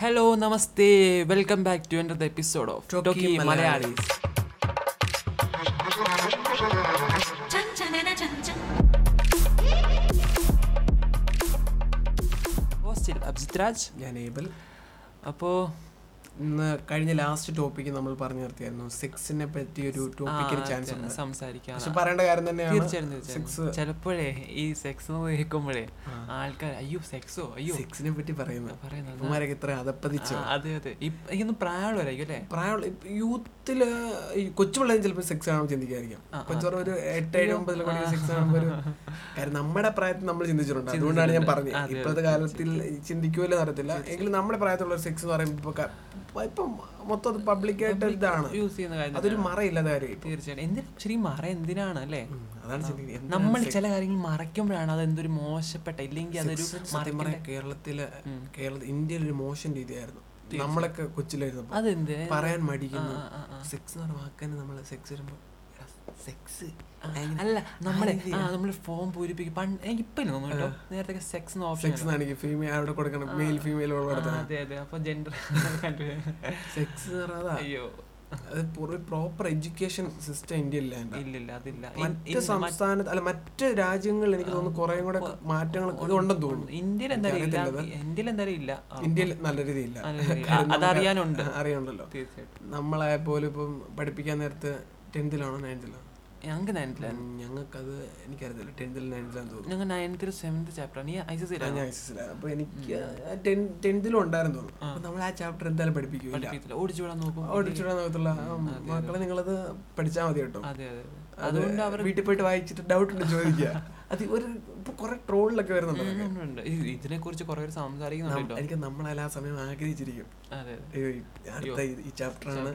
Hello നമസ്തേ welcome back to എന്റെ episode of talkie Malayali Malayalis hostel Abhijith Raj ഞാൻ ഏബൽ അപ്പോൾ ഇന്ന് കഴിഞ്ഞ ലാസ്റ്റ് ടോപ്പിക്ക് നമ്മൾ പറഞ്ഞു നിർത്തിയായിരുന്നു. സെക്സിനെ പറ്റി ഒരു ടോപ്പിക്കിന് ചാൻസ് ഉണ്ട്. സംസാരിക്കാം. പക്ഷെ പറയേണ്ട കാര്യം തന്നെയാണ് സെക്സ് ചിലപ്പോഴേ ഈ സെക്സ് കേൾക്കുമ്പോഴേ ആൾക്കാർ അയ്യോ സെക്സോ അയ്യോ. സെക്സിനെ പറ്റി പറയുന്നു പറയുന്നത് ഇത്ര അതപ്പതിച്ചു? അതെ അതെ. ഇന്ന് പ്രായമുള്ളവരായിരിക്കും അല്ലേ? പ്രായമുള്ള യൂത്തിൽ ഈ കൊച്ചു പിള്ളേരും ചിലപ്പോൾ സെക്സ് ആണോ ചിന്തിക്കായിരിക്കും കൊച്ചു ഒരു എട്ട് ഏഴ് ഒമ്പതിലൊക്കെ സെക്സ് ആകുമ്പോൾ ഒരു കാര്യം നമ്മുടെ പ്രായത്തിൽ നമ്മൾ ചിന്തിച്ചിട്ടുണ്ട്. അതുകൊണ്ടാണ് ഞാൻ പറഞ്ഞത്. ഇപ്പോഴത്തെ കാലത്തിൽ ചിന്തിക്കുമല്ലോ അറിയത്തില്ല. എങ്കിലും നമ്മുടെ പ്രായത്തിലുള്ള സെക്സ് എന്ന് പറയുമ്പോൾ ഇപ്പൊ മൊത്തം പബ്ലിക്കായിട്ട് ഇതാണ്. യൂസ് ചെയ്യുന്ന കാര്യം അതൊരു മറയില്ലാത്ത കാര്യം. തീർച്ചയായിട്ടും. എന്തിനാ ശരിക്കും മറ എന്തിനാണ് അല്ലേ? അതാണ് നമ്മൾ ചില കാര്യങ്ങൾ മറയ്ക്കുമ്പോഴാണ് അത് എന്തൊരു മോശപ്പെട്ട ഇല്ലെങ്കിൽ അതൊരു കേരളത്തിലെ കേരള ഇന്ത്യയിൽ ഒരു മോശം രീതിയായിരുന്നു. നമ്മളൊക്കെ കൊച്ചിലായിരുന്നു പറയാൻ മടിക്കുന്നു. സെക്സ് എന്ന് പറഞ്ഞ വാക്കന്നെ നമ്മൾ സെക്സ് വരുമ്പോ. സെക്സ് അല്ല നമ്മളെ ആ നമ്മൾ ഫോം പൂരിപ്പിക്കും. പണ്ട് എനിക്ക് ഇപ്പൊ ഇല്ല തോന്നുന്നു കേട്ടോ നേരത്തെ സെക്സ് ഓപ്ഷൻ സെക്സ് എന്നാണെങ്കിൽ ഫീമെയിൽ അവിടെ കൊടുക്കണം മെയിൽ ഫീമെയിൽ അതെ അതെ. അപ്പൊ ജെൻഡർ സെക്സ് എന്ന് അയ്യോ. അത് പ്രോപ്പർ എഡ്യൂക്കേഷൻ സിസ്റ്റം ഇന്ത്യയില്ല ഇല്ലില്ല അതില്ല. ഇ- മറ്റ് ഇല്ല, സംസ്ഥാനത്ത് അല്ല മറ്റ് രാജ്യങ്ങളിൽ എനിക്ക് തോന്നുന്നു കുറേ കൂടെ മാറ്റങ്ങൾ ഉണ്ടെന്ന് തോന്നുന്നു. ഇന്ത്യയിൽ എന്തായാലും ഇല്ല. ഇന്ത്യയിൽ എന്തായാലും ഇല്ല. ഇന്ത്യയിൽ നല്ല രീതിയില്ല. അതറിയാനുണ്ട്. അറിയണ്ടല്ലോ. തീർച്ചയായിട്ടും. നമ്മളെ പോലും ഇപ്പം പഠിപ്പിക്കാൻ നേരത്ത് ടെൻത്തിലാണോ നയൻത്തിലാണോ? ഞങ്ങൾക്ക് നയൻത്തിലാണ് ഞങ്ങൾക്കത് എനിക്കറിയത്തില്ല. ടെൻത്തിൽ നയൻത്തിലാന്ന് തോന്നുന്നു. ഞങ്ങൾ നയൻത്തിൽ സെവൻത്ത് ചാപ്റ്ററാണ് ഈ ഐ സി ഞാൻ ഐസിസിലാ. അപ്പോൾ എനിക്ക് ടെൻത്തിലും ഉണ്ടായിരുന്നു തോന്നുന്നു. അപ്പോൾ നമ്മൾ ആ ചാപ്റ്റർ എന്തായാലും പഠിപ്പിക്കില്ല ഓടിച്ചു വിടാൻ നോക്കും. ഓടിച്ചിടാൻ നോക്കത്തില്ല. മക്കളെ നിങ്ങളത് പഠിച്ചാൽ മതി കേട്ടോ. അതെ അതെ. അതുകൊണ്ട് അവർ വീട്ടിൽ പോയിട്ട് വായിച്ചിട്ട് ഡൗട്ട് ഉണ്ട് ചോദിക്കുക. അത് ഒരു കുറെ ട്രോളിലൊക്കെ വരുന്നുണ്ട്. ഇതിനെ കുറിച്ച് കുറെ സംസാരിക്കുന്നുണ്ട് എനിക്ക് നമ്മളെല്ലാ ആ സമയം ആഗ്രഹിച്ചിരിക്കും. ഈ ചാപ്റ്റർ ആണ്.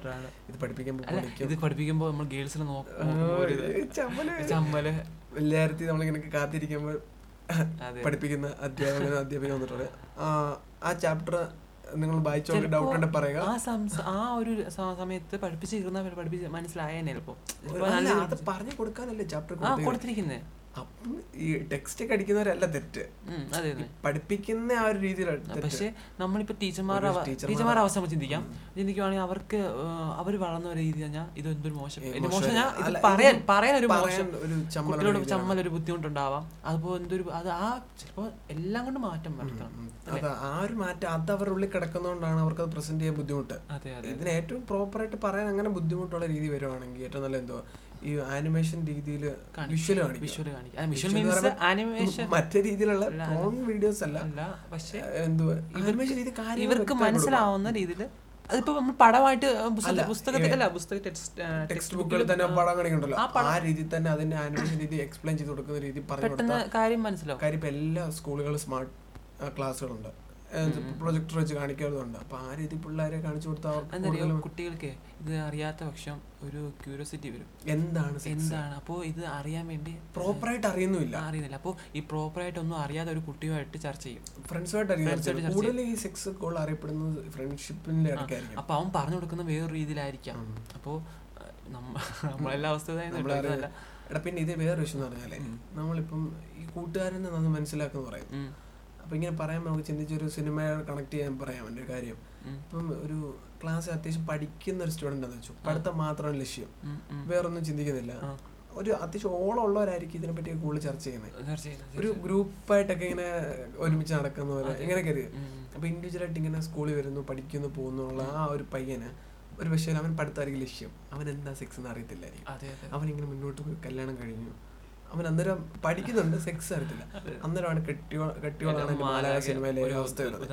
ഇത് പഠിപ്പിക്കുമ്പോൾ ഇത് പഠിപ്പിക്കുമ്പോൾ നമ്മൾ ഗേൾസിനെ നോക്കാം എല്ലായിടത്തും നമ്മളിങ്ങനെ കാത്തിരിക്കുമ്പോൾ പഠിപ്പിക്കുന്ന അധ്യാപകനും അധ്യാപിക വന്നിട്ടുണ്ട്. ആ ആ ചാപ്റ്റർ നിങ്ങൾ വായിച്ചോണ്ട് ഡൗട്ട് ഉണ്ട് പറയുക. ആ ആ ഒരു സമയത്ത് പഠിപ്പിച്ചിരുന്ന പഠിപ്പിച്ച് മനസ്സിലായേനെ ചിലപ്പോ. പറഞ്ഞു കൊടുക്കാനല്ലേ ചാപ്റ്റർ ആ കൊടുത്തിരിക്കുന്നേ. അപ്പം ഈ ടെക്സ്റ്റ് ഒക്കെ അടിക്കുന്നവരല്ല തെറ്റ്. പഠിപ്പിക്കുന്ന ആ ഒരു രീതിയിലാണ് പക്ഷേ നമ്മളിപ്പോ ടീച്ചർമാരുടെ ടീച്ചർമാരുടെ- അവസ്ഥ. നമ്മൾ ചിന്തിക്കാം. ചിന്തിക്കുവാണെങ്കിൽ അവർക്ക് അവർ വളർന്ന ഒരു രീതി ഞാൻ ഇത് എന്തൊരു മോശം മോശം ഞാൻ പറയാൻ പറയാൻ ഒരു മോശം കുട്ടികളോട് ചമ്മൽ ഒരു ബുദ്ധിമുട്ടുണ്ടാവാം. അതുപോലെ എന്തൊരു അത് ആ ചിലപ്പോ എല്ലാം കൊണ്ട് മാറ്റം വരുത്തണം. ആ ഒരു മാറ്റം അത് അവരുടെ ഉള്ളിൽ കിടക്കുന്നതുകൊണ്ടാണ് അവർക്ക് അത് പ്രസന്റ് ചെയ്യാൻ ബുദ്ധിമുട്ട്. അതെ അതെ ഇതിന് ഏറ്റവും പ്രോപ്പറായിട്ട് പറയാൻ അങ്ങനെ ബുദ്ധിമുട്ടുള്ള രീതി വരുവാണെങ്കിൽ ഏറ്റവും നല്ല എന്തോ ഈ ആനിമേഷൻ രീതിയിൽ വിഷ്വൽ കാണിക്കും. മറ്റേ രീതിയിലുള്ള പ്രോൺ വീഡിയോസ് അല്ല. പക്ഷെ എന്തുവാ? ആനിമേഷൻ രീതി ഇവർക്ക് മനസ്സിലാവുന്ന രീതിയിൽ അതിപ്പോ നമ്മൾ പടമായിട്ട് പുസ്തക- പുസ്തകത്തിൽ അല്ല പുസ്തക ടെക്സ്റ്റ് ബുക്കുകളിൽ തന്നെ പടം കാണിക്കണ്ടല്ലോ. ആ രീതി തന്നെ അതിന്റെ ആനിമേഷൻ രീതി എക്സ്പ്ലെയിൻ ചെയ്ത് കൊടുക്കുന്ന രീതി പറഞ്ഞു കാര്യം മനസ്സിലാവും. കാര്യം ഇപ്പൊ എല്ലാ സ്കൂളുകളും സ്മാർട്ട് ക്ലാസ്സുകളുണ്ട് പ്രൊജക്ടർ വെച്ച് കാണിക്കാറുണ്ട് അപ്പൊ ആ രീതി പിള്ളേരെ കാണിച്ചു കൊടുത്താൽ കുട്ടികൾക്ക് ഇത് അറിയാത്ത പക്ഷം ഒരു ക്യൂരിയോസിറ്റി വരും. എന്താണ് എന്താണ്? അപ്പോൾ ഇത് അറിയാൻ വേണ്ടി പ്രോപ്പറായിട്ട് അറിയുന്നില്ല അറിയുന്നില്ല. അപ്പോൾ ഈ പ്രോപ്പറായിട്ട് ഒന്നും അറിയാതെ ഒരു കുട്ടിയുമായിട്ട് ചർച്ച ചെയ്യും. ഫ്രണ്ട്സുമായിട്ട് കൂടുതൽ ഈ സെക്സ് കോൾ അറിയപ്പെടുന്നത് ഫ്രണ്ട്ഷിപ്പിന്റെ ഇടയ്ക്കായിരിക്കും. അപ്പോൾ അവൻ പറഞ്ഞു കൊടുക്കുന്ന വേറൊരു രീതിയിലായിരിക്കാം. അപ്പോൾ നമ്മ നമ്മളെല്ലാ അവസ്ഥ പിന്നെ ഇത് വേറൊരു വിഷയം എന്ന് പറഞ്ഞാലേ നമ്മളിപ്പം ഈ കൂട്ടുകാരനെ നന്ന് മനസ്സിലാക്കുന്ന പറയും അപ്പൊ ഇങ്ങനെ പറയാൻ നമുക്ക് ചിന്തിച്ചൊരു സിനിമ കണക്ട് ചെയ്യാൻ പറയാം എന്റെ ഒരു കാര്യം. ഇപ്പം ഒരു ക്ലാസ് അത്യാവശ്യം പഠിക്കുന്ന ഒരു സ്റ്റുഡന്റ് എന്ന് വെച്ചു. പഠിത്തം മാത്രമാണ് ലക്ഷ്യം. വേറൊന്നും ചിന്തിക്കുന്നില്ല. ഒരു അത്യാവശ്യം ഓളം ഉള്ളവരായിരിക്കും ഇതിനെപ്പറ്റി കൂടുതൽ ചർച്ച ചെയ്യുന്നത്. ഒരു ഗ്രൂപ്പ് ഒരു ഗ്രൂപ്പായിട്ടൊക്കെ ഇങ്ങനെ ഒരുമിച്ച് നടക്കുന്ന പോലെ ഇങ്ങനെയൊക്കെ ഒരു അപ്പൊ ഇൻഡിവിജ്വൽ ആയിട്ട് ഇങ്ങനെ സ്കൂളിൽ വരുന്നു പഠിക്കുന്നു പോകുന്നു ഉള്ള ആ ഒരു പയ്യന് ഒരു പക്ഷേ അവൻ പഠിത്തമായിരിക്കും ലക്ഷ്യം. അവൻ എന്താ സെക്സ് എന്ന് അറിയത്തില്ലായിരിക്കും. അവൻ ഇങ്ങനെ മുന്നോട്ട് പോയി കല്യാണം കഴിഞ്ഞു. അവൻ അന്നേരം പഠിക്കുന്നുണ്ട് സെക്സ് അറിയത്തില്ല. അന്നേരമാണ് കെട്ടിയോ കെട്ടിയോളാണ് മാലാക സിനിമയിലെ ഒരു അവസ്ഥ വരുന്നത്.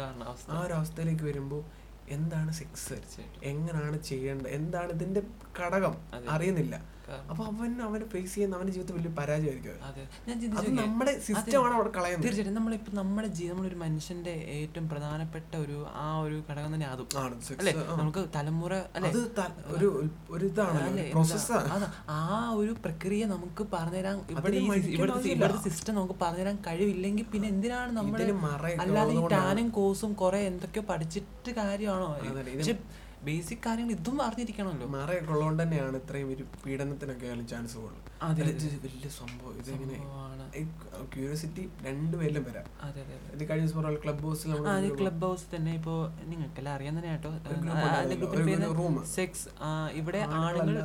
ആ ഒരു അവസ്ഥയിലേക്ക് വരുമ്പോൾ എന്താണ് സെക്സ് എങ്ങനെയാണ് ചെയ്യേണ്ടത്? എന്താണ് ഇതിന്റെ ഘടകം? അറിയുന്നില്ല. അപ്പൊ അവൻ അവനെ ഫേസ് ചെയ്യുന്ന അവന്റെ ജീവിതത്തിൽ വലിയ പരാജയമായിരിക്കും അത്. ഞാൻ ചിന്തിച്ചു നമ്മുടെ സിസ്റ്റമാണ് അവിടെ കളയുന്നത്. തീർച്ചയായിട്ടും നമ്മളിപ്പോ നമ്മുടെ ജീവിതം നമ്മളൊരു മനുഷ്യന്റെ ഏറ്റവും പ്രധാനപ്പെട്ട ഒരു ആ ഒരു ഘടകം തന്നെ അതും. അല്ലെ? നമുക്ക് തലമുറ അല്ലെ? ഒരു ഒരു ഇതാണ് ആ. ഒരു പ്രക്രിയ നമുക്ക് പറഞ്ഞുതരാൻ ഇവിടെ ഇവിടുത്തെ സിസ്റ്റം നമുക്ക് പറഞ്ഞുതരാൻ കഴിവില്ലെങ്കിൽ പിന്നെ എന്തിനാണ് നമ്മൾ അല്ലാതെ ഈ. ടാനും കോഴ്സും കുറെ എന്തൊക്കെയോ പഠിച്ചിട്ട് കാര്യമാണോ? പക്ഷെ ബേസിക് കാര്യങ്ങൾ ഇതും അറിഞ്ഞിരിക്കണമല്ലോ. മറയൊക്കെ ഉള്ളതുകൊണ്ട് തന്നെയാണ് ഇത്രയും ഒരു പീഡനത്തിനൊക്കെ ആയാലും ചാൻസ് കൂടുതൽ. അതെ, വലിയ സംഭവം. ഇതിങ്ങനെ സംഭവമാണ്. ക്യൂരിയോസിറ്റി രണ്ടുപേരിലും വരാം. അതെ അതെ അതെ. ഇത് കഴിഞ്ഞ ദിവസം പറഞ്ഞ ക്ലബ് ഹൗസിൽ ക്ലബ് ഹൗസ് തന്നെ ഇപ്പോ നിങ്ങൾക്കെല്ലാം അറിയാൻ തന്നെ കേട്ടോ. സെക്സ് ഇവിടെ ആണുങ്ങൾ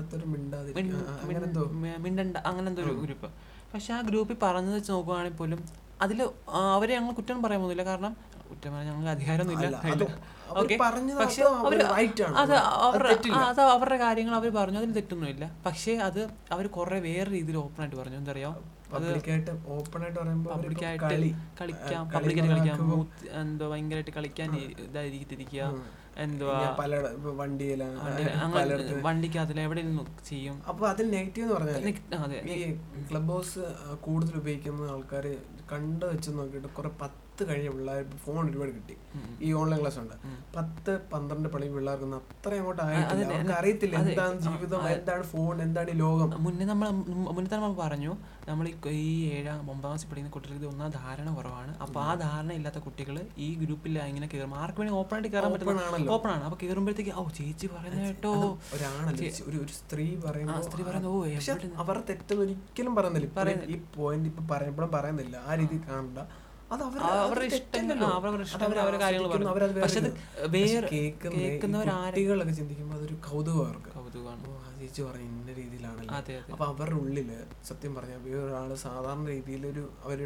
മിണ്ടണ്ട. അങ്ങനെ എന്തോ ഒരു ഗ്രൂപ്പ്. പക്ഷെ ആ ഗ്രൂപ്പിൽ പറഞ്ഞത് വെച്ച് നോക്കുവാണെങ്കിൽ പോലും അതിൽ അവരെ ഞങ്ങൾ കുറ്റം പറയാൻ പോകുന്നില്ല. കാരണം കുറ്റം പറഞ്ഞ ഞങ്ങൾക്ക് അധികാരമൊന്നുമില്ല. പക്ഷെ. അത് അത് അവരുടെ കാര്യങ്ങൾ അവർ പറഞ്ഞു. അതിൽ തെറ്റൊന്നുമില്ല. പക്ഷേ അത് അവർ കുറെ വേറെ രീതിയിൽ ഓപ്പൺ ആയിട്ട് പറഞ്ഞു. എന്തറിയോ പബ്ലിക്കായിട്ട് ഓപ്പൺ ആയിട്ട് പറയുമ്പോൾ പബ്ലിക്കായിട്ട് കളിക്കാം. പബ്ലിക്കായിട്ട് കളിക്കാം. എന്തോ ഭയങ്കരമായിട്ട് കളിക്കാൻ ഇതായിരിക്കത്തിരിക്കുക. എന്തുവാ? പല വണ്ടിയിലാണ് വണ്ടി- അങ്ങനെ വണ്ടിക്കകത്തിൽ എവിടെ ചെയ്യും. അപ്പൊ അതിൽ നെഗറ്റീവ് എന്ന് പറഞ്ഞാൽ അതെ. ക്ലബ് ഹൗസ് കൂടുതൽ ഉപയോഗിക്കുന്ന ആൾക്കാർ കണ്ടു വെച്ച് നോക്കിയിട്ട് കുറെ പത്ത് കഴിഞ്ഞ പിള്ളേർ ഫോൺ ഒരുപാട് കിട്ടി. ഈ ഓൺലൈൻ ക്ലാസ് ഉണ്ട്. പത്ത് പന്ത്രണ്ട് പള്ളി പിള്ളേർക്കൊന്നും അത്ര അങ്ങോട്ട് ആയിട്ടില്ല. അവർക്ക് അറിയത്തില്ല എന്താണ് ജീവിതം എന്താണ് ഫോൺ എന്താണ് ഈ ലോകം. മുന്നേ നമ്മൾ മുന്നേ തന്നെ നമ്മൾ പറഞ്ഞു നമ്മൾ ഈ ഏഴാം ഒമ്പതാം ക്ലാസ്സിൽ പഠിക്കുന്ന കുട്ടികൾക്ക് ഇത് ഒന്നാം ധാരണ കുറവാണ്. അപ്പൊ ആ ധാരണ ഇല്ലാത്ത കുട്ടികൾ ഈ ഗ്രൂപ്പിൽ ഇങ്ങനെ കയറും ആർക്ക് വേണമെങ്കിൽ ഓപ്പൺ ആയിട്ട് കയറാൻ പറ്റുന്ന ഓപ്പൺ ആണ്. അപ്പൊ കയറുമ്പോഴത്തേക്ക് ഓ ചേച്ചി പറയുന്ന കേട്ടോ. ഒരാണല്ലോ. ഒരു ഒരു സ്ത്രീ പറയുന്നു സ്ത്രീ പറയുന്നത് ഓ അവർ തെറ്റെന്ന് ഒരിക്കലും പറയുന്നില്ല. ഈ പോയിന്റ് ഇപ്പൊ പറയുമ്പോഴും പറയുന്നില്ല. ആ രീതി കാണണ്ട. അത് അവരുടെ ഇഷ്ടങ്ങൾ അവരുടെ കാര്യങ്ങൾ പക്ഷെ അത് വേറെ വേറെ കേൾക്കുന്ന ഈ കേൾക്കുന്നവരാരും കുട്ടികളൊക്കെ ചിന്തിക്കുമ്പോൾ അതൊരു കൗതുകം കൗതുകമാണ്. ചേച്ചി പറഞ്ഞു ഇന്ന രീതിയിലാണല്ലോ. അപ്പൊ അവരുടെ ഉള്ളിൽ സത്യം പറഞ്ഞാൽ വേറൊരാൾ സാധാരണ രീതിയിൽ ഒരു അവർ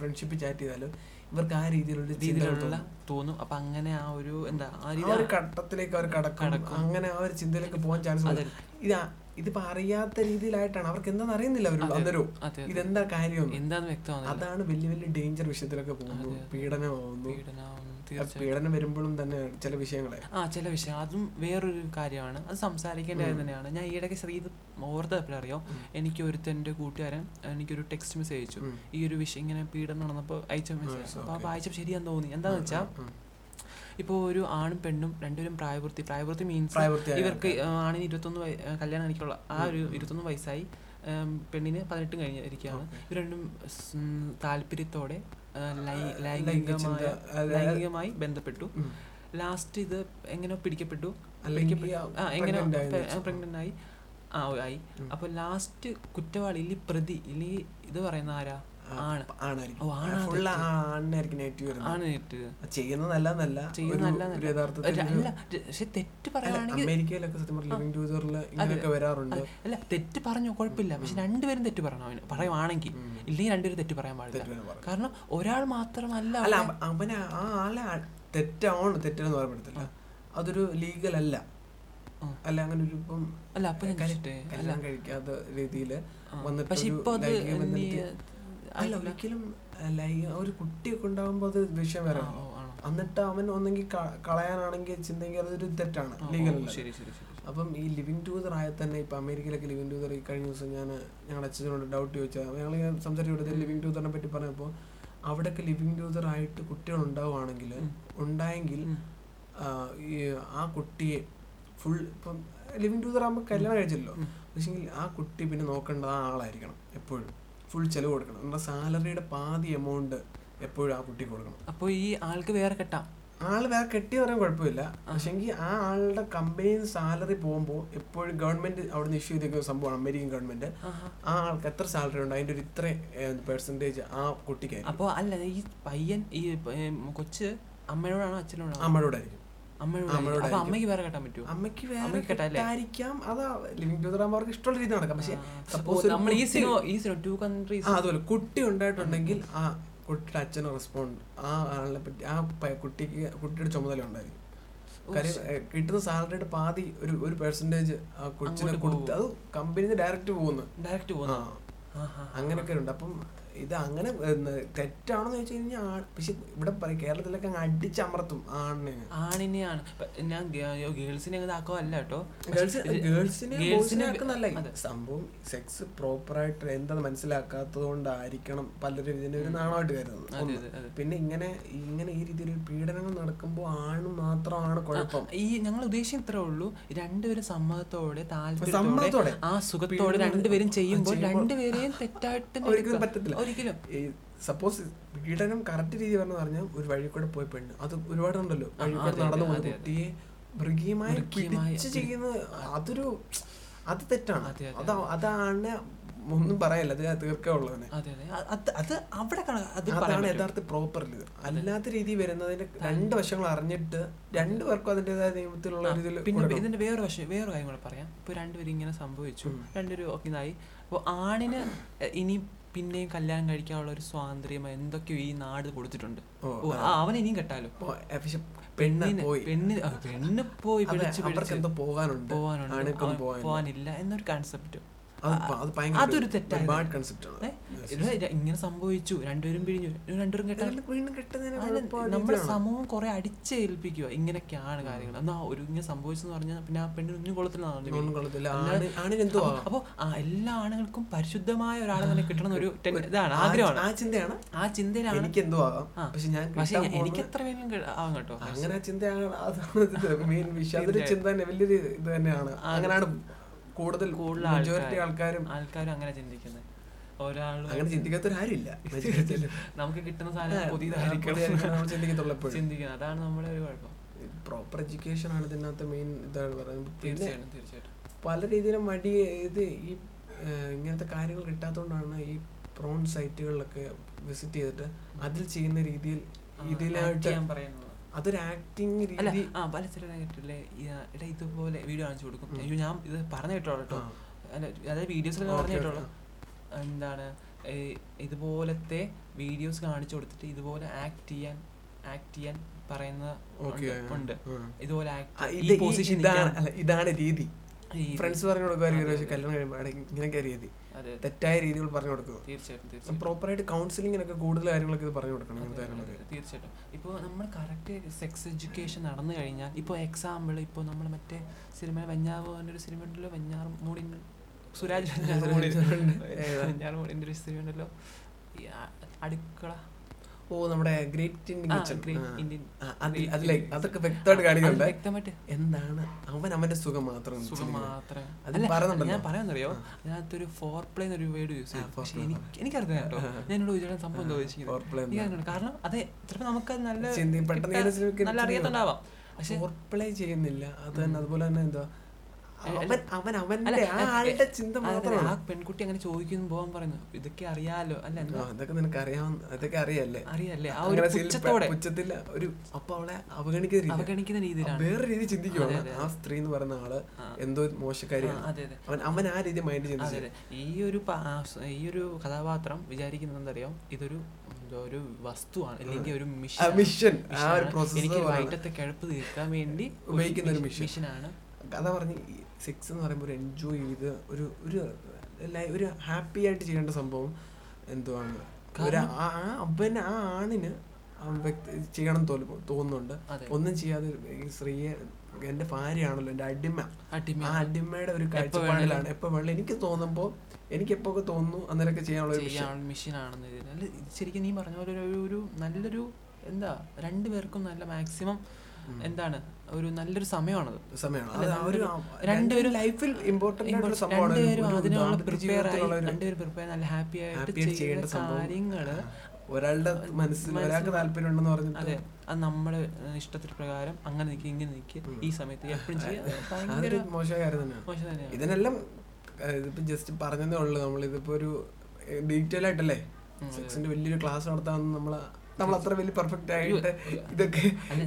ഫ്രണ്ട്ഷിപ്പ് ചാറ്റ് ചെയ്താലും ഇവർക്ക് ആ രീതിയിലുള്ള രീതിയിലുള്ള തോന്നും. അപ്പൊ അങ്ങനെ ആ ഒരു എന്താ ആ ഒരു ഘട്ടത്തിലേക്ക് അവർ കടക്കും. അങ്ങനെ ആ ഒരു ചിന്തയിലേക്ക് പോകാൻ ചാൻസ് ഇത് ഇതിപ്പോ അറിയാത്ത രീതിയിലായിട്ടാണ്. അവർക്ക് എന്താണെന്ന് അറിയുന്നില്ല അവർ അന്നേരവും അതെ അതെ. ഇതെന്താ കാര്യം? എന്താന്ന് വ്യക്തമാണ് അതാണ് വലിയ വലിയ ഡേഞ്ചർ വിഷയത്തിലൊക്കെ പോകുന്നു. അതെ. പീഡനമാവുന്നു. പീഡനം വരുമ്പോഴും തന്നെ ചില വിഷയങ്ങളെ. ആ ചില വിഷയം. അതും വേറൊരു കാര്യമാണ്. അത് സംസാരിക്കേണ്ട കാര്യം തന്നെയാണ്. ഞാൻ ഈയിടയ്ക്ക് ശ്രീ ഇത് ഓർത്തപ്പോഴറിയോ എനിക്ക് ഒരുത്തന്റെ കൂട്ടുകാരൻ എനിക്കൊരു ടെക്സ്റ്റ് മെസ്സേജ് അയച്ചു. ഈ ഒരു വിഷയം ഇങ്ങനെ പീഡനം നടന്നപ്പോൾ അയച്ച മെസ്സേജ് അപ്പോൾ വായിച്ചപ്പോൾ ശരിയാന്ന് തോന്നി. എന്താണെന്ന് വെച്ചാൽ. ഇപ്പോൾ ഒരു ആണും പെണ്ണും രണ്ടുപേരും പ്രായപൂർത്തി പ്രായപൂർത്തി മീൻസ് ഇവർക്ക് ആണിന് ഇരുപത്തൊന്ന് വയസ്സ് കല്യാണം കഴിക്കുള്ള ആ ഒരു ഇരുപത്തൊന്ന് വയസ്സായി. പെണ്ണിന് പതിനെട്ടും കഴിഞ്ഞിരിക്കുകയാണ്. ഇവർ രണ്ടും താല്പര്യത്തോടെ ലൈംഗികമായ ലൈംഗികമായി ബന്ധപ്പെട്ടു. ലാസ്റ്റ് ഇത് എങ്ങനെ പിടിക്കപ്പെട്ടു. ആ എങ്ങനെ പ്രഗ്നന്റ് ആയി ആ ആയി. ഉം. അപ്പൊ ലാസ്റ്റ് കുറ്റവാളി ഇല്ലെങ്കിൽ പ്രതി ഇല്ലെങ്കിൽ ഇത് പറയുന്ന ആരാ? തെറ്റ്. ചെയ്യുന്നത് നല്ലതല്ല. പക്ഷെ പറയുകയാണെങ്കിൽ അമേരിക്കയിലൊക്കെ സത്യം പറഞ്ഞ ഇങ്ങനെയൊക്കെ വരാറുണ്ട്. അല്ല തെറ്റ് പറഞ്ഞു കുഴപ്പമില്ല. പക്ഷെ രണ്ടുപേരും തെറ്റ് പറയണം അവന്. പറയുവാണെങ്കിൽ. ഇല്ലെങ്കിൽ രണ്ടുപേരും തെറ്റ് പറയാൻ പാടില്ല. കാരണം ഒരാൾ മാത്രമല്ല അല്ല അവന് ആ ആളെ തെറ്റാണ് തെറ്റെന്ന് പറയാൻ പറ്റത്തില്ല അതൊരു ലീഗൽ അല്ല അല്ല അങ്ങനെ ഒരു ഇപ്പം അല്ല അപ്പൊ കഴിക്കാത്ത രീതിയിൽ വന്നിട്ട് പക്ഷെ ഇപ്പൊ അത് അല്ല. ഒരിക്കലും ഒരു കുട്ടിയൊക്കെ ഉണ്ടാകുമ്പോ അത് വിഷയം വരാം എന്നിട്ട് അവൻ ഒന്നെങ്കിൽ കളയാനാണെങ്കിൽ ചിന്തെങ്കിൽ അതൊരു തെറ്റാണ് ലീഗൽ ശരി ശരി ശരി അപ്പം ഈ ലിവിങ് ടൂതർ ആയ തന്നെ ഇപ്പൊ അമേരിക്കയിലൊക്കെ ലിവിങ് ടൂതർ ഈ കഴിഞ്ഞ ദിവസം ഞാൻ ഞങ്ങളുടെ അച്ഛനോട് ഡൗട്ട് ചോദിച്ചാൽ ഞങ്ങൾ സംസാരിച്ചു ലിവിങ് ടൂതറിനെ പറ്റി പറഞ്ഞപ്പോൾ അവിടെയൊക്കെ ലിവിങ് ടൂതർ ആയിട്ട് കുട്ടികൾ ഉണ്ടാവുകയാണെങ്കിൽ ഉണ്ടായെങ്കിൽ ആ, കുട്ടിയെ ഫുൾ ഇപ്പം ലിവിങ് ടൂതർ ആകുമ്പോൾ കല്യാണം കഴിച്ചല്ലോ. ഉം. പക്ഷേ ആ കുട്ടി പിന്നെ നോക്കേണ്ടത് ആ ആളായിരിക്കണം എപ്പോഴും. ഫുൾ ചെലവ് കൊടുക്കണം. നമ്മുടെ സാലറിയുടെ പാതി എമൗണ്ട് എപ്പോഴും ആ കുട്ടിക്ക് കൊടുക്കണം. അപ്പൊ ഈ ആൾക്ക് വേറെ കെട്ടാം. ആൾ വേറെ കെട്ടി പറയാൻ കുഴപ്പമില്ല. പക്ഷെങ്കിൽ ആ ആളുടെ കമ്പനി സാലറി പോകുമ്പോൾ എപ്പോഴും ഗവൺമെന്റ് അവിടെ നിന്ന് ഇഷ്യൂ ചെയ്തിരിക്കുന്ന സംഭവമാണ് അമേരിക്കൻ ഗവൺമെന്റ് ആ ആൾക്ക് എത്ര സാലറി ഉണ്ട്? അതിന്റെ ഒരു ഇത്ര പെർസെന്റേജ് ആ കുട്ടിക്ക് അപ്പൊ അല്ല ഈ പയ്യൻ ഈ കൊച്ച് അമ്മയോടാണോ അച്ഛനോടാണോ? അമ്മയോടായിരിക്കും. അമ്മയോട്. അമ്മയ്ക്ക് വേറെ കെട്ടാൻ പറ്റുമോ അമ്മയ്ക്ക് വേറെ? കെട്ടായിരിക്കാം അതാ ലിവിങ് ടൂതർ ആകുമ്പോൾ അവർക്ക് ഇഷ്ടമുള്ള രീതി നടക്കാം. പക്ഷേ സപ്പോസ് നമ്മൾ ഈ സിനോ ഈ സിനോ ടു കൺട്രീസ് അതുപോലെ കുട്ടി ഉണ്ടായിട്ടുണ്ടെങ്കിൽ ആ കുട്ടിയുടെ അച്ഛന് റെസ്പോണ്ട് ആ ആളിനെ പറ്റി ആ കുട്ടിക്ക് കുട്ടിയുടെ ചുമതല ഉണ്ടായിരിക്കും. കാര്യം കിട്ടുന്ന സാലറിയുടെ പാതി ഒരു ഒരു പെർസെന്റേജ് ആ കൊച്ചിനെ കൊടുത്ത് അത് കമ്പനിന്ന് ഡയറക്റ്റ് പോകുന്നു. ഡയറക്റ്റ് പോകുന്നു. അങ്ങനെയൊക്കെ ഉണ്ട്. അപ്പം ഇത് അങ്ങനെ എന്ന് തെറ്റാണെന്ന് ചോദിച്ചു കഴിഞ്ഞാൽ പക്ഷെ ഇവിടെ കേരളത്തിലൊക്കെ അങ്ങ് അടിച്ചമർത്തും ആണിനെ. ആണിനെയാണ്. ഞാൻ ഗേൾസിനെ ഇതാക്കുവല്ല കേട്ടോ. ഗേൾസിനെ സംഭവം സെക്സ് പ്രോപ്പറായിട്ട് എന്താ മനസ്സിലാക്കാത്തത് കൊണ്ടായിരിക്കണം പലരും ഇതിന് ഒരു നാണമായിട്ട് കരുതുന്നത്. പിന്നെ ഇങ്ങനെ ഇങ്ങനെ ഈ രീതിയിൽ പീഡനങ്ങൾ നടക്കുമ്പോൾ ആണ് മാത്രമാണ് കുഴപ്പം. ഈ ഞങ്ങൾ ഉദ്ദേശം ഇത്രേ ഉള്ളൂ. രണ്ടുപേരും സമ്മതത്തോടെ. താല്പര്യത്തോടെ ആ സുഖത്തോടെ രണ്ടുപേരും ചെയ്യുമ്പോൾ രണ്ടുപേരെയും തെറ്റായിട്ട് പറ്റത്തില്ല. ഒരിക്കലും സപ്പോസ് പീഡനം കറക്റ്റ് രീതി പറഞ്ഞു പറഞ്ഞാൽ ഒരു വഴി കൂടെ പോയി പെണ്ണ്. അത് ഒരുപാടുണ്ടല്ലോ. വഴി കൂടെ നടന്നു പോകുന്ന കുട്ടിയെ മൃഗീയമായി പിടിച്ച് അതൊരു അത് തെറ്റാണ്. അതെ, അതെ, അതാ അതാണ് ഒന്നും പറയല്ല. അത് തീർക്കാനുള്ളതിനെ അതെ അവിടെ അതാണ്. യഥാർത്ഥ പ്രോപ്പർ ഇത്. അല്ലാത്ത രീതി വരുന്നതിന്റെ രണ്ട് വശങ്ങൾ അറിഞ്ഞിട്ട് രണ്ടു പേർക്കും അതിന്റെതായ നിയമത്തിലുള്ള ഒരു പിന്നെ. ഇതിന്റെ വേറെ വശം വേറെ കാര്യം കൂടെ പറയാം. ഇപ്പൊ രണ്ടുപേരും ഇങ്ങനെ സംഭവിച്ചു. രണ്ടുപേരും ഒക്കെ ഇതായി അപ്പോൾ ആണിന് ഇനി പിന്നെയും കല്യാണം കഴിക്കാനുള്ള ഒരു സ്വാതന്ത്ര്യം എന്തൊക്കെയോ ഈ നാട് കൊടുത്തിട്ടുണ്ട്. അവൻ ഇനിയും കെട്ടാലോ? പെണ്ണിന് പെണ്ണ് പോയി. പോകാനുണ്ട്. പോകാനില്ല. എന്നൊരു കൺസെപ്റ്റ് അതൊരു ആണ്. ഇങ്ങനെ സംഭവിച്ചു രണ്ടുപേരും പിരിഞ്ഞു രണ്ടുപേരും കെട്ടാൻ നമ്മുടെ സമൂഹം കുറെ അടിച്ചേൽപ്പിക്കുക ഇങ്ങനെയൊക്കെയാണ് കാര്യങ്ങൾ. എന്നാ ഒരു ഇങ്ങനെ സംഭവിച്ചെന്ന് പറഞ്ഞാൽ പിന്നെ ആ പെണ്ണിന് ഒന്നും കൊള്ളത്തില്ല അപ്പൊ എല്ലാ ആണുങ്ങൾക്കും പരിശുദ്ധമായ ഒരാളെ തന്നെ കിട്ടണം ഒരു ഇതാണ് ആഗ്രഹമാണ്. ആ ചിന്തയാണ്. ആ ചിന്തയിലാണ്. എനിക്ക് എന്തോ ആകാം പക്ഷെ ഞാൻ പക്ഷെ എനിക്ക് എത്ര വേണമെങ്കിലും ആവാം കേട്ടോ. അങ്ങനെ ആ ചിന്തയാണ്. അതാണ് മെയിൻ വിഷയം. ചിന്ത വലിയൊരു ഇത് തന്നെയാണ്. അങ്ങനെയാണ് കൂടുതൽ കൂടുതൽ മെജോറിറ്റി ആൾക്കാരും ആൾക്കാരും അങ്ങനെ ചിന്തിക്കുന്നത് ഒരാളും അങ്ങനെ ചിന്തിക്കാത്തവരാരില്ല നമുക്ക് കിട്ടുന്ന സാധനം പുതിയതായിരിക്കണം ചിന്തിക്കത്തുള്ളൂ. ചിന്തിക്കുന്നത്. അതാണ് നമ്മുടെ ഒരു കുഴപ്പം. പ്രോപ്പർ എഡ്യൂക്കേഷൻ ആണ് ഇതിനകത്ത് മെയിൻ ഇതാണ് പറയുന്നത്. തീർച്ചയായിട്ടും തീർച്ചയായിട്ടും. പല രീതിയിലും മടി ഇത് ഈ ഇങ്ങനത്തെ കാര്യങ്ങൾ കിട്ടാത്തതുകൊണ്ടാണ് ഈ പ്രോൺ സൈറ്റുകളിലൊക്കെ വിസിറ്റ് ചെയ്തിട്ട് അതിൽ ചെയ്യുന്ന രീതിയിൽ ഇതിലായിട്ട് ഞാൻ പറയുന്നത്. അതൊരു ആക്ടിങ് രീതി ആ പല ചില ഈ, എടാ ഇതുപോലെ വീഡിയോ കാണിച്ചു കൊടുക്കും. അയ്യോ ഞാൻ ഇത് പറഞ്ഞു കേട്ടോളൂ കേട്ടോ. അതായത് വീഡിയോസിലൊക്കെ പറഞ്ഞു കേട്ടോളൂ. എന്താണ് ഇതുപോലത്തെ വീഡിയോസ് കാണിച്ചു കൊടുത്തിട്ട് ഇതുപോലെ ആക്ട് ചെയ്യാൻ ആക്ട് ചെയ്യാൻ പറയുന്ന. ഉണ്ട്- ഇതുപോലെ ഇതാണ് രീതി. ഫ്രണ്ട്സ് പറഞ്ഞു കൊടുക്കുമായിരിക്കും പക്ഷേ പക്ഷെ അതെ. കല്യാണം കഴിയുമ്പോൾ ഇങ്ങനെ ഇങ്ങനെയൊക്കെ രീതി തെറ്റായ രീതികൾ പറഞ്ഞു കൊടുക്കുക തീർച്ചയായിട്ടും പ്രോപ്പറായിട്ട് കൗൺസിലിങ്ങിനൊക്കെ കൂടുതൽ കാര്യങ്ങളൊക്കെ ഇത് പറഞ്ഞു കൊടുക്കണം ഇങ്ങനത്തെ കാര്യങ്ങളൊക്കെ. തീർച്ചയായിട്ടും. ഇപ്പോൾ നമ്മൾ കറക്റ്റ് സെക്സ് എഡ്യൂക്കേഷൻ നടന്നു കഴിഞ്ഞാൽ ഇപ്പോൾ എക്സാമ്പിൾ ഇപ്പോൾ നമ്മൾ മറ്റേ സിനിമ വെഞ്ഞാവ് ഒരു സിനിമ ഉണ്ടല്ലോ വെഞ്ഞാറ് മൂടിന്റെ സുരാജ് വെഞ്ഞാറ് മൂടി വെഞ്ഞാറ് മൂടിന്റെ ഒരു സിനിമ ഉണ്ടല്ലോ. അടുക്കള ഓ നമ്മുടെ ഗ്രേറ്റ് ഇന്ത്യൻ കിച്ചൺ അതിലെ അതൊക്കെ വ്യക്തമായിട്ട് കാണിക്കുന്നുണ്ട്. എന്താണ്? അവൻ അവന്റെ സുഖം മാത്രം സുഖം മാത്രം. ഞാൻ പറയാന്നറിയോ അതിനകത്തൊരു ഫോർ പ്ലേ എന്നൊരു വേർഡ് യൂസ് ചെയ്യും എനിക്കറിയാം കേട്ടോ. ഞാൻ എന്നോട് ചോദിച്ചാൽ സംഭവം എന്താ ഉദ്ദേശിക്കുന്നത്. കാരണം അതെ ചിലപ്പോൾ നമുക്ക് നല്ല പെട്ടെന്ന് നല്ല അറിയാത്തുണ്ടാവാം. പക്ഷെ ഫോർപ്ലേ ചെയ്യുന്നില്ല. അത് തന്നെ അതുപോലെ തന്നെ എന്താ? അവൻ അവൻ അവന്റെ ആ ആളുടെ ചിന്ത മാത്രമാണ്. ആ പെൺകുട്ടി അങ്ങനെ ചോദിക്കുന്നു പോവാൻ പറയുന്നു. ഇതൊക്കെ അറിയാലോ? അല്ല അതൊക്കെ നിനക്ക് അറിയാവുന്ന ഇതൊക്കെ അറിയല്ലേ? അറിയാല്ലേ? ആ ഒരു ഒരു അപ്പൊ അവളെ അവഗണിക്കുന്ന രീതി അവഗണിക്കുന്ന രീതിയിലാണ്. വേറെ രീതി അതെ. ആ സ്ത്രീ എന്ന് പറയുന്ന ആൾ എന്തോ മോശക്കാരിയാണ്. അവൻ അവൻ ആ രീതി മൈൻഡ് ചെയ്യുന്നത് ഈ ഒരു ഈ ഒരു കഥാപാത്രം വിചാരിക്കുന്നത് എന്തറിയാം ഇതൊരു ഒരു വസ്തുവാണ്. അല്ലെങ്കിൽ ഒരു മിഷൻ മിഷൻ എനിക്ക് വൈകിട്ടത്തെ കിഴപ്പ് തീർക്കാൻ വേണ്ടി ഉപയോഗിക്കുന്ന ഒരു. മിഷനാണ് കഥ പറഞ്ഞ് സെക്സ് എന്ന് പറയുമ്പോൾ ഒരു എൻജോയ് ചെയ്ത് ഒരു ഒരു ഒരു ഹാപ്പി ആയിട്ട് ചെയ്യേണ്ട സംഭവം എന്തുവാണ്? ആ അവന് ആ ആണിന് ചെയ്യണം തോന്നും തോന്നുന്നുണ്ട്. ഒന്നും ചെയ്യാതെ സ്ത്രീയെ എന്റെ ഭാര്യയാണല്ലോ എന്റെ അടിമ. ആ അടിമയുടെ ഒരു കാഴ്ചപ്പാടിലാണ്. എപ്പോ വേണമെങ്കിലും എനിക്ക് തോന്നുമ്പോ എനിക്ക് എപ്പോഴൊക്കെ തോന്നുന്നു അന്നേരമൊക്കെ ചെയ്യാനുള്ള ഒരു മെഷീനാണെന്ന് ശരിക്കും നീ പറഞ്ഞ പോലെ ഒരു ഒരു നല്ലൊരു എന്താ രണ്ടുപേർക്കും നല്ല മാക്സിമം എന്താണ്? ഒരു നല്ലൊരു സമയമാണത്. രണ്ടുപേരും- ലൈഫിൽ രണ്ടുപേരും അതിനുള്ള പ്രിപ്പയർ ആയി രണ്ടുപേരും പ്രിപ്പയർ നല്ല ഹാപ്പി ആയിട്ട് ചെയ്യേണ്ട. കാര്യങ്ങൾ ഒരാളുടെ മനസ്സിൽ ഒരാൾക്ക് താല്പര്യം ഉണ്ടെന്ന് അതെ അത് നമ്മുടെ ഇഷ്ടത്തിന് പ്രകാരം അങ്ങനെ നിൽക്കുക ഇങ്ങനെ നിൽക്കുക ഈ സമയത്ത് എപ്പോഴും ചെയ്യുക മോശമായ കാര്യം തന്നെയാണ്. ഇതിനെല്ലാം ഇതിപ്പോ ജസ്റ്റ് പറഞ്ഞതേ ഉള്ളൂ. നമ്മൾ ഇതിപ്പോ ഒരു ഡീറ്റെയിൽ ആയിട്ടല്ലേ? സെക്സിന്റെ വലിയൊരു ക്ലാസ് നടത്താമെന്ന് നമ്മൾ നമ്മൾ അത്ര വലിയ പെർഫെക്റ്റ് ആയിട്ട് ഇതൊക്കെ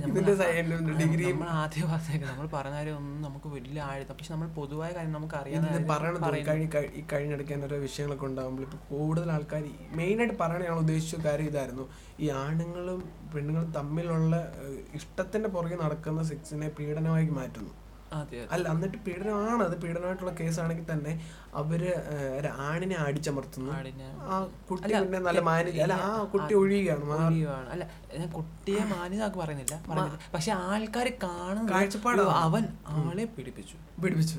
ഇതിന്റെ സൈഡിലും ഡിഗ്രിയും നമ്മൾ ആദ്യ പറഞ്ഞേക്കാം നമ്മൾ പറഞ്ഞ കാര്യം ഒന്നും നമുക്ക് വലിയ ആഴ്ത്ത പക്ഷെ നമ്മൾ പൊതുവായ കാര്യം നമുക്ക് അറിയാം അറിയാൻ പറയണത് ഈ കഴിഞ്ഞെടുക്കാൻ ഓരോ വിഷയങ്ങളൊക്കെ ഉണ്ടാകുമ്പോൾ ഇപ്പൊ കൂടുതൽ ആൾക്കാർ മെയിനായിട്ട് പറയണ ഞങ്ങൾ ഉദ്ദേശിച്ച കാര്യം ഇതായിരുന്നു. ഈ ആണുങ്ങളും പെണ്ണുങ്ങളും തമ്മിലുള്ള ഇഷ്ടത്തിന്റെ പുറകെ നടക്കുന്ന സെക്സിനെ പീഡനമായി മാറ്റുന്നു. അല്ല എന്നിട്ട് പീഡനമാണ്. അത് പീഡനമായിട്ടുള്ള കേസാണെങ്കിൽ തന്നെ അവർ ആണിനെ അടിച്ചമർത്തുന്നു. ആ കുട്ടി പിന്നെ നല്ല അല്ല ആ കുട്ടി ഒഴിയുകയാണ്. അല്ല ഞാൻ കുട്ടിയെ മാന്യതാക്ക് പറയുന്നില്ല. പക്ഷെ ആൾക്കാർ കാണുന്ന കാഴ്ചപ്പാട് അവൻ ആളെ പീഡിപ്പിച്ചു. പിടിപ്പിച്ചു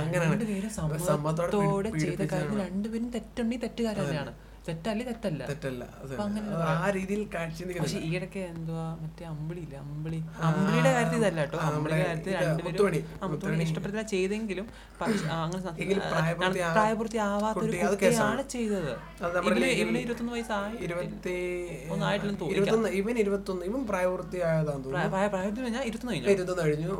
അങ്ങനെ രണ്ടുപേരും സമ്മതത്തോടെ ചെയ്ത കാര്യം രണ്ടുപേരും തെറ്റുണ്ടെങ്കിൽ തെറ്റുകാരൻ തന്നെയാണ്. തെറ്റല്ലേ തെറ്റല്ല? തെറ്റല്ല ആ രീതിയിൽ പക്ഷെ ഈയിടയ്ക്ക് എന്തുവാ മറ്റേ അമ്പിളി ഇല്ല അമ്പിളി. അമ്പിളിയുടെ കാര്യത്തിൽ ഇതല്ല കേട്ടോ. അമ്പിളിയുടെ കാര്യത്തിൽ രണ്ടുപേരും ഇഷ്ടപ്പെടുത്തില്ല ചെയ്തെങ്കിലും അങ്ങനെ പ്രായപൂർത്തി ആവാത്ത ഒരു കുട്ടിയാണ് ചെയ്തത്. ഇവന് ഇരുപത്തൊന്ന് വയസ്സായി. ഇരുപത്തി ഒന്നും ആയിട്ടില്ലെന്ന് ഇരുപത്തൊന്ന് ഇവൻ ഇരുപത്തൊന്ന് ഇവൻ പ്രായപൂർത്തിയായതാന്ന് തോന്നുന്നു. പ്രായ- പ്രായത്തിൽ കഴിഞ്ഞാൽ ഇരുപത്തൊന്ന് കഴിഞ്ഞു. ഇരുപത്തൊന്ന് കഴിഞ്ഞു.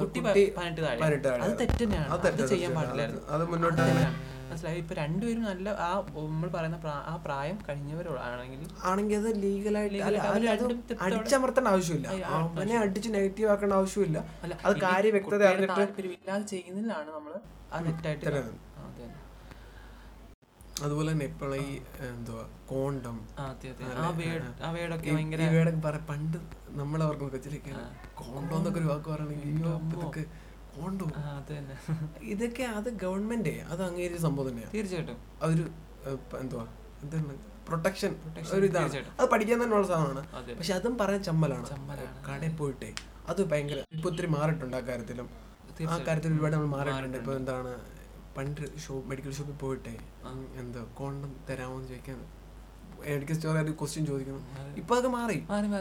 കുട്ടി പതിനെട്ട് താഴെ. അത് തെറ്റ് തന്നെയാണ് അത് ചെയ്യാൻ. പാടില്ലായിരുന്നു. അത് മുന്നോട്ട്. മനസ്സിലായി. ഇപ്പൊ രണ്ടുപേരും നല്ല ആ നമ്മൾ പറയുന്ന ആ പ്രായം കഴിഞ്ഞവരാണെങ്കിൽ ആണെങ്കിൽ അത് ലീഗലായിട്ട് അടിച്ചമർത്തേണ്ട ആവശ്യമില്ല. അങ്ങനെ അവനെ അടിച്ച് നെഗറ്റീവ് ആക്കേണ്ട ആവശ്യമില്ല. അത് കാര്യ വ്യക്തത അറിഞ്ഞിട്ട് ചെയ്യുന്നതിലാണ് നമ്മൾ ആ തെറ്റായിട്ട് അതുപോലെ തന്നെ ഇപ്പോൾ ഈ എന്തുവാ കോണ്ടം. പണ്ട് നമ്മളവർക്ക് കൊച്ചിലേക്ക് കോണ്ടം എന്നൊക്കെ ഒരു വാക്ക് പറയണെങ്കിൽ അയ്യോ ഇതൊക്കെ ഇതൊക്കെ അത് ഗവൺമെന്റ് അത് അംഗീകരിച്ച സംഭവം തന്നെയാണ് തീർച്ചയായിട്ടും. അതൊരു എന്തുവാ? എന്താണ്? പ്രൊട്ടക്ഷൻ. ഒരു ഇതാണ്. അത് പഠിക്കാൻ തന്നെയുള്ള സാധനമാണ്. പക്ഷെ അതും പറയാൻ ചമ്മലാണ്. കടയിൽ പോയിട്ടേ അത് ഭയങ്കര ഇപ്പൊ ഒത്തിരി മാറിയിട്ടുണ്ട് ആ കാര്യത്തിലും. ആ കാര്യത്തിൽ ഒരുപാട് നമ്മൾ മാറിയിട്ടുണ്ട്. ഇപ്പൊ എന്താണ്? പണ്ട് ഷോപ്പ് മെഡിക്കൽ ഷോപ്പിൽ പോയിട്ടേ. എന്താ കോണ്ടം തരാമോ എന്ന് ചോദിക്കാൻ മെഡിക്കൽ സ്റ്റോറി ഒരു ക്വസ്റ്റ്യൻ ചോദിക്കണം. ഇപ്പൊ അത് മാറി.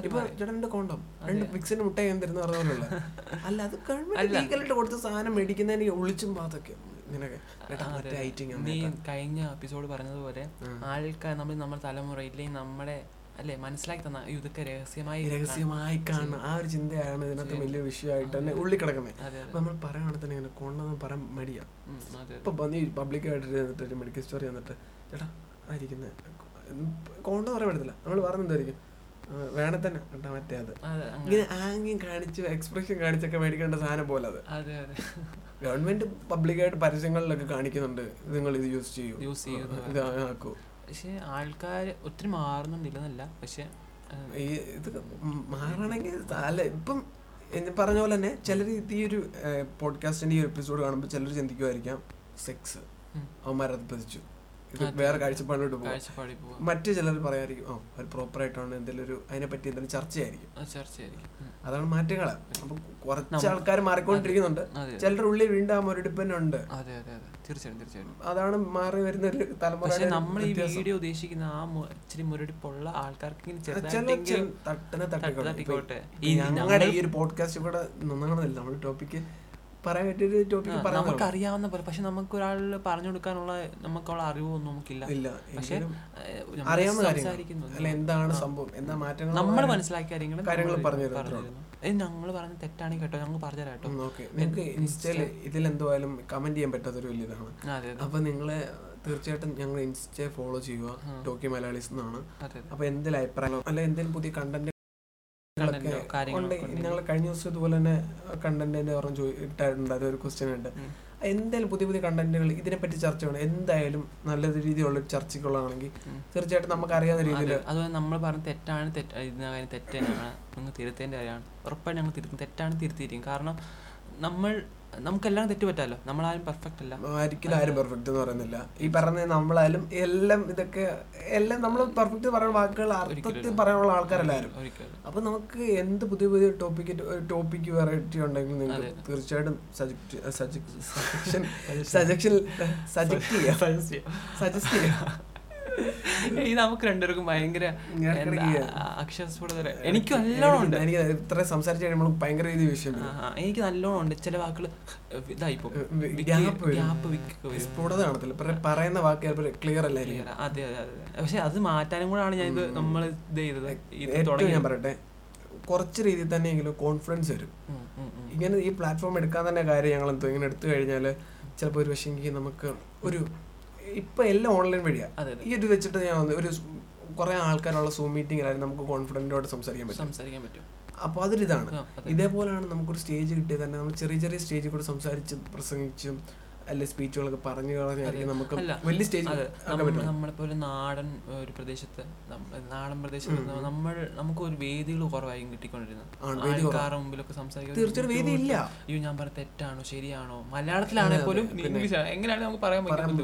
ഇപ്പൊ ചേട്ടന്റെ കോണ്ടം. രണ്ട് ഫിക്സിന് മുട്ട ഞാൻ തരുന്ന പറഞ്ഞ അല്ല അത് ഗവൺമെന്റ്. ലീഗലായിട്ട് കൊടുത്ത സാധനം മേടിക്കുന്നതിന് ഒളിച്ചും പാത്തൊക്കെ. നീ കഴിഞ്ഞ എപ്പിസോഡ് പറഞ്ഞതുപോലെ. ആൾക്കാർ നമ്മൾ നമ്മുടെ തലമുറ ഇല്ലെങ്കിൽ നമ്മുടെ അല്ലെ മനസ്സിലാക്കി തന്ന "അയ്യോ, ഇതൊക്കെ രഹസ്യമായി രഹസ്യമായി കാണുന്ന ആ ഒരു ചിന്തയാണ് ഇതിനകത്ത് വലിയ വിഷയമായിട്ട് തന്നെ ഉള്ളി കിടക്കുന്നത്. അപ്പൊ നമ്മൾ പറയുകയാണെങ്കിൽ തന്നെ ഇങ്ങനെ കോണ്ടെന്ന് പറയാൻ മടിയാ. ഉം, അതെ ഇപ്പൊ നീ പബ്ലിക്കായിട്ട് ഒരു മെഡിക്കൽ സ്റ്റോറി വന്നിട്ട് ചേട്ടാ ആയിരിക്കുന്നത് കോണ്ടെന്ന് പറയാൻ പറ്റത്തില്ല. നമ്മൾ പറഞ്ഞെന്തായിരിക്കും വേണേ തന്നെ കേട്ടാ മറ്റേ അത്. ഇങ്ങനെ ആംഗ്യം കാണിച്ച് എക്സ്പ്രഷൻ കാണിച്ചൊക്കെ മേടിക്കേണ്ട സാധനം പോലെ അത്. ഗവൺമെന്റ് പബ്ലിക്കായിട്ട് പരസ്യങ്ങളിലൊക്കെ കാണിക്കുന്നുണ്ട്. നിങ്ങൾ ഇത് യൂസ് ചെയ്യൂ. യൂസ് ചെയ്യൂ ആക്കൂ. പക്ഷെ ആൾക്കാർ ഒത്തിരി മാറുന്നുണ്ടില്ലെന്നല്ല. പക്ഷെ ഈ ഇത് മാറണമെങ്കിൽ അല്ല ഇപ്പം എന്ന് പറഞ്ഞ പോലെ തന്നെ ചിലർ ഈ ഒരു പോഡ്കാസ്റ്റിന്റെ ഈ എപ്പിസോഡ് കാണുമ്പോൾ ചിലർ ചിന്തിക്കുമായിരിക്കാം സെക്സ്. അവന്മാരത് പതിച്ചു. വേറെ കാഴ്ചപ്പാടിലോട്ട് പോകും മറ്റു ചിലർ പറയായിരിക്കും ഓ ഒരു പ്രോപ്പർ ആയിട്ടാണ് എന്തെങ്കിലും ഒരു അതിനെ പറ്റി എന്തെങ്കിലും ചർച്ചയായിരിക്കും. അത് ചർച്ചയായിരിക്കും. അതാണ് മാറ്റങ്ങൾ അപ്പൊ കുറച്ച് ആൾക്കാർ മാറിക്കൊണ്ടിരിക്കുന്നുണ്ട്. ചിലരുടെ ഉള്ളിൽ വീണ്ടും ആ മുരടിപ്പ് ഉണ്ട് തീർച്ചയായിട്ടും തീർച്ചയായിട്ടും. അതാണ് മാറി വരുന്ന ഒരു തലമുറ നമ്മൾ ഈ വീഡിയോ ഉദ്ദേശിക്കുന്ന ആ ഇച്ചിരി മുരടിപ്പുള്ള ആൾക്കാർക്ക് തട്ടനെ തട്ടിക്കോട്ടെ. ഞങ്ങളുടെ ഈ ഒരു പോഡ്കാസ്റ്റ് കൂടെ നന്നാണെന്നില്ല നമ്മൾ ടോപ്പിക്ക് പറയാൻ പറ്റിയൊരു പറയാൻ നമുക്ക് അറിയാവുന്ന പോലെ പക്ഷെ നമുക്ക് ഒരാൾ പറഞ്ഞു കൊടുക്കാനുള്ള നമുക്കുള്ള അറിവൊന്നും നമുക്കില്ല. ഇല്ല പക്ഷെ അറിയാവുന്ന കാര്യങ്ങൾ. സംസാരിക്കുന്നു. അല്ല എന്താണ് സംഭവം? എന്താ മാറ്റങ്ങൾ നമ്മൾ മനസ്സിലാക്കിയ കാര്യങ്ങൾ കാര്യങ്ങൾ പറഞ്ഞു തരും, പറഞ്ഞു തരുന്നു. ഞങ്ങൾ പറഞ്ഞ തെറ്റാണ് കേട്ടോ. ഞങ്ങൾ പറഞ്ഞുതരാം കേട്ടോ. നിങ്ങൾക്ക് ഇൻസ്റ്റയിൽ ഇതിൽ എന്തുവായാലും കമന്റ് ചെയ്യാൻ പറ്റാത്തൊരു വലിയ ഇതാണ് അപ്പൊ നിങ്ങളെ തീർച്ചയായിട്ടും ഞങ്ങൾ ഇൻസ്റ്റയെ ഫോളോ ചെയ്യുക. ടോക്കി മലയാളീസ് എന്നാണ്. അപ്പൊ എന്തെങ്കിലും അഭിപ്രായം അല്ല എന്തെങ്കിലും പുതിയ കണ്ടന്റ് ഉണ്ട്. ഞങ്ങൾ കഴിഞ്ഞ ദിവസം ഇതുപോലെ തന്നെ കണ്ടന്റിന്റെ ഓർമ്മ ഇട്ടായിട്ടുണ്ട് അതൊരു ക്വസ്റ്റ്യൻ ഉണ്ട്. എന്തായാലും പുതിയ പുതിയ കണ്ടന്റുകൾ ഇതിനെപ്പറ്റി ചർച്ച ചെയ്യണം. എന്തായാലും നല്ല രീതിയിലുള്ള ചർച്ചയ്ക്കുള്ളതാണെങ്കിൽ. തീർച്ചയായിട്ടും നമുക്ക് അറിയാവുന്ന രീതിയിൽ അതെ. അതുപോലെ നമ്മൾ പറഞ്ഞ തെറ്റാണ് തെറ്റ് ഇതിനകാര്യം തെറ്റാണ് തെറ്റ് തന്നെയാണ്. നിങ്ങൾ തിരുത്തേണ്ട കാര്യമാണ്. ഉറപ്പായിട്ട് ഞങ്ങൾ തിരുത്തും. തെറ്റാണ് തിരുത്തിയിരിക്കും. കാരണം നമ്മൾ നമുക്കെല്ലാം തെറ്റുപറ്റാലോ? നമ്മളാരും പെർഫെക്റ്റ് അല്ല. ഒരിക്കലും ആരും പെർഫെക്റ്റ് എന്ന് പറയുന്നില്ല. ഈ പറഞ്ഞ നമ്മളാലും എല്ലാം ഇതൊക്കെ എല്ലാം നമ്മൾ പെർഫെക്റ്റ് പറയുന്ന വാക്കുകൾ അർത്ഥത്തിൽ. പറയാനുള്ള ആൾക്കാരല്ലാരും. അപ്പൊ നമുക്ക് എന്ത് പുതിയ പുതിയ ടോപ്പിക് ടോപ്പിക് വെറൈറ്റി ഉണ്ടെങ്കിൽ നിങ്ങൾക്ക് തീർച്ചയായിട്ടും തീർച്ചയായിട്ടും സജക്ഷൻ സജക്ഷൻ സജക്ട് ചെയ്യാം. സജസ്റ്റ് ചെയ്യാം. ഈ നമുക്ക് രണ്ടുപേർക്കും ഭയങ്കര അക്ഷരസ്ഫുടത എനിക്ക് നല്ലോണം ഉണ്ട്. എനിക്ക് ഇത്ര സംസാരിച്ച് കഴിയുമ്പോൾ ഭയങ്കര രീതി വിഷയം എനിക്ക് നല്ലോണം ഉണ്ട്. ചില വാക്കുകൾ ഇതായി സ്ഫുടത കാണത്തില്ല. പറയുന്ന വാക്ക് ചിലപ്പോൾ ക്ലിയർ അല്ലായിരിക്കും Clear. അതെ അതെ അതെ പക്ഷെ അത് മാറ്റാനും കൂടാണ് ഞാൻ ഇത് നമ്മൾ ഇത് ചെയ്തത്. ഇത് തുടങ്ങി ഞാൻ പറയട്ടെ. കുറച്ച് രീതിയിൽ തന്നെയെങ്കിലും കോൺഫിഡൻസ് വരും. ഇങ്ങനെ ഈ പ്ലാറ്റ്ഫോം എടുക്കാൻ തന്നെ കാര്യം ഞങ്ങൾ എന്തോ ഇങ്ങനെ എടുത്തു കഴിഞ്ഞാൽ ചിലപ്പോൾ ഒരു പക്ഷേ നമുക്ക് ഒരു ഇപ്പൊ എല്ലാം ഓൺലൈൻ വഴിയാണ് ഈ ഒരു വെച്ചിട്ട് ഞാൻ ഒരു കുറെ ആൾക്കാരുള്ള സൂം മീറ്റിംഗിലായിരുന്നു നമുക്ക് കോൺഫിഡന്റോടെ സംസാരിക്കാൻ പറ്റും. സംസാരിക്കാൻ പറ്റും. അപ്പോൾ അതൊരിതാണ്. ഇതേപോലെയാണ് നമുക്കൊരു സ്റ്റേജ് കിട്ടിയത് തന്നെ. നമ്മൾ ചെറിയ ചെറിയ സ്റ്റേജിൽ കൂടെ സംസാരിച്ച് പ്രസംഗിച്ചും അല്ലെ സ്പീച്ചുകളൊക്കെ പറഞ്ഞു കളഞ്ഞായിരിക്കും നമുക്ക് വലിയ സ്റ്റേജ് നമ്മളിപ്പോ ഒരു നാടൻ ഒരു പ്രദേശത്ത് നാടൻ പ്രദേശത്ത് നമ്മൾ നമുക്ക് ഒരു വേദികൾ കുറവായും കിട്ടിക്കൊണ്ടിരുന്നത്. ആൾക്കാരുടെ മുമ്പിലൊക്കെ ഇല്ല അയ്യോ ഞാൻ പറഞ്ഞ തെറ്റാണോ ശരിയാണോ? മലയാളത്തിലാണെങ്കിൽ പോലും ഇംഗ്ലീഷ് എങ്ങനെയാണ് നമുക്ക് പറയാൻ പറ്റും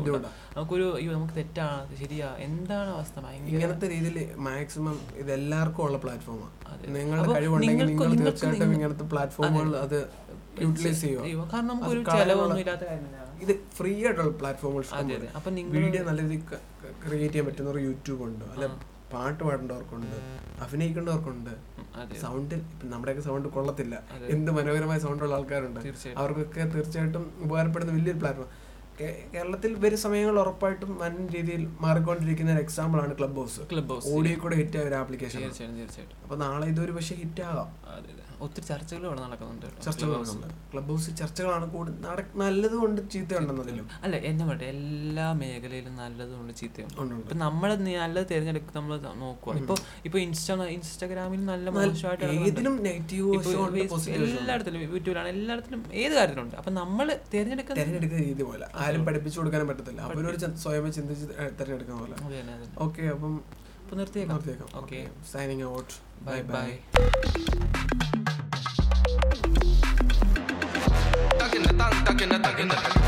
നമുക്കൊരു അയ്യോ നമുക്ക് തെറ്റാണ് ശരിയാ എന്താണ് അവസ്ഥ? ഇങ്ങനത്തെ രീതിയിൽ മാക്സിമം ഇത് എല്ലാവർക്കും ഉള്ള പ്ലാറ്റ്ഫോമാണ് നിങ്ങളുടെ കഴിവുണ്ടെങ്കിൽ നിങ്ങൾ തീർച്ചയായിട്ടും ഇങ്ങനത്തെ പ്ലാറ്റ്ഫോമുകൾ അത്. യൂട്ടിലൈസ് ചെയ്യുക. കാരണം നമുക്ക് ഒരു കളയാനുള്ള- ചെലവൊന്നും ഇല്ലാത്ത കാര്യം ഇത് ഫ്രീ ആയിട്ടുള്ള പ്ലാറ്റ്ഫോമുകൾ അപ്പൊ വീഡിയോ നല്ല രീതിയിൽ ക്രിയേറ്റ് ചെയ്യാൻ പറ്റുന്ന ഒരു യൂട്യൂബ് ഉണ്ട്. അല്ല പാട്ട് പാടേണ്ടവർക്കുണ്ട് അഭിനയിക്കേണ്ടവർക്കുണ്ട്. സൗണ്ടിൽ ഇപ്പം നമ്മുടെയൊക്കെ സൗണ്ട് കൊള്ളത്തില്ല. എന്ത് മനോഹരമായ സൗണ്ടുള്ള ആൾക്കാരുണ്ട്. അവർക്കൊക്കെ തീർച്ചയായിട്ടും ഉപകാരപ്പെടുന്ന വലിയൊരു പ്ലാറ്റ്ഫോം കേരളത്തിൽ വരും സമയങ്ങൾ ഉറപ്പായിട്ടും വൻ രീതിയിൽ മാറിക്കൊണ്ടിരിക്കുന്ന ഒരു എക്സാമ്പിൾ ആണ് club house club house audio കൂടെ ഹിറ്റ് ആയ ഒരു ആപ്ലിക്കേഷൻ തീർച്ചയായിട്ടും തീർച്ചയായിട്ടും. അപ്പൊ നാളെ ഇതൊരു പക്ഷേ ഹിറ്റ് ആകാം. ഒത്തിരി ചർച്ചകൾ ഇവിടെ നടക്കുന്നുണ്ട്. ചർച്ചകൾ നടക്കുന്നുണ്ട്. ക്ലബ് ഹൗസ് ചർച്ചകളാണ് കൂടുതൽ നല്ലതുകൊണ്ട് ചീത്തയുണ്ടെന്നതിലും. അല്ല എന്നെ പറയട്ടെ എല്ലാ മേഖലയിലും നല്ലതുകൊണ്ട് ചീത്തയുണ്ട്. ഇപ്പൊ നമ്മൾ നല്ലത് തിരഞ്ഞെടുക്കുക നമ്മൾ നോക്കുക ഇപ്പൊ ഇപ്പൊ ഇൻസ്റ്റാ ഇൻസ്റ്റാഗ്രാമിൽ നല്ല മോശമായിട്ട് എല്ലായിടത്തിലും യൂട്യൂബിലാണ് എല്ലായിടത്തിലും ഏത് കാര്യത്തിലുണ്ട്. അപ്പൊ നമ്മൾ തിരഞ്ഞെടുക്കുന്ന തിരഞ്ഞെടുക്കുന്ന രീതി പോലെ. ആരും പഠിപ്പിച്ചു കൊടുക്കാനും പറ്റത്തില്ല. അവരൊരു സ്വയം സ്വയമേ ചിന്തിച്ച് തിരഞ്ഞെടുക്കുന്ന പോലെ. ഓക്കെ അപ്പം അപ്പൊ നിർത്തിയേക്കാം. നിർത്തിയേക്കാം. Okay. Signing out bye bye in the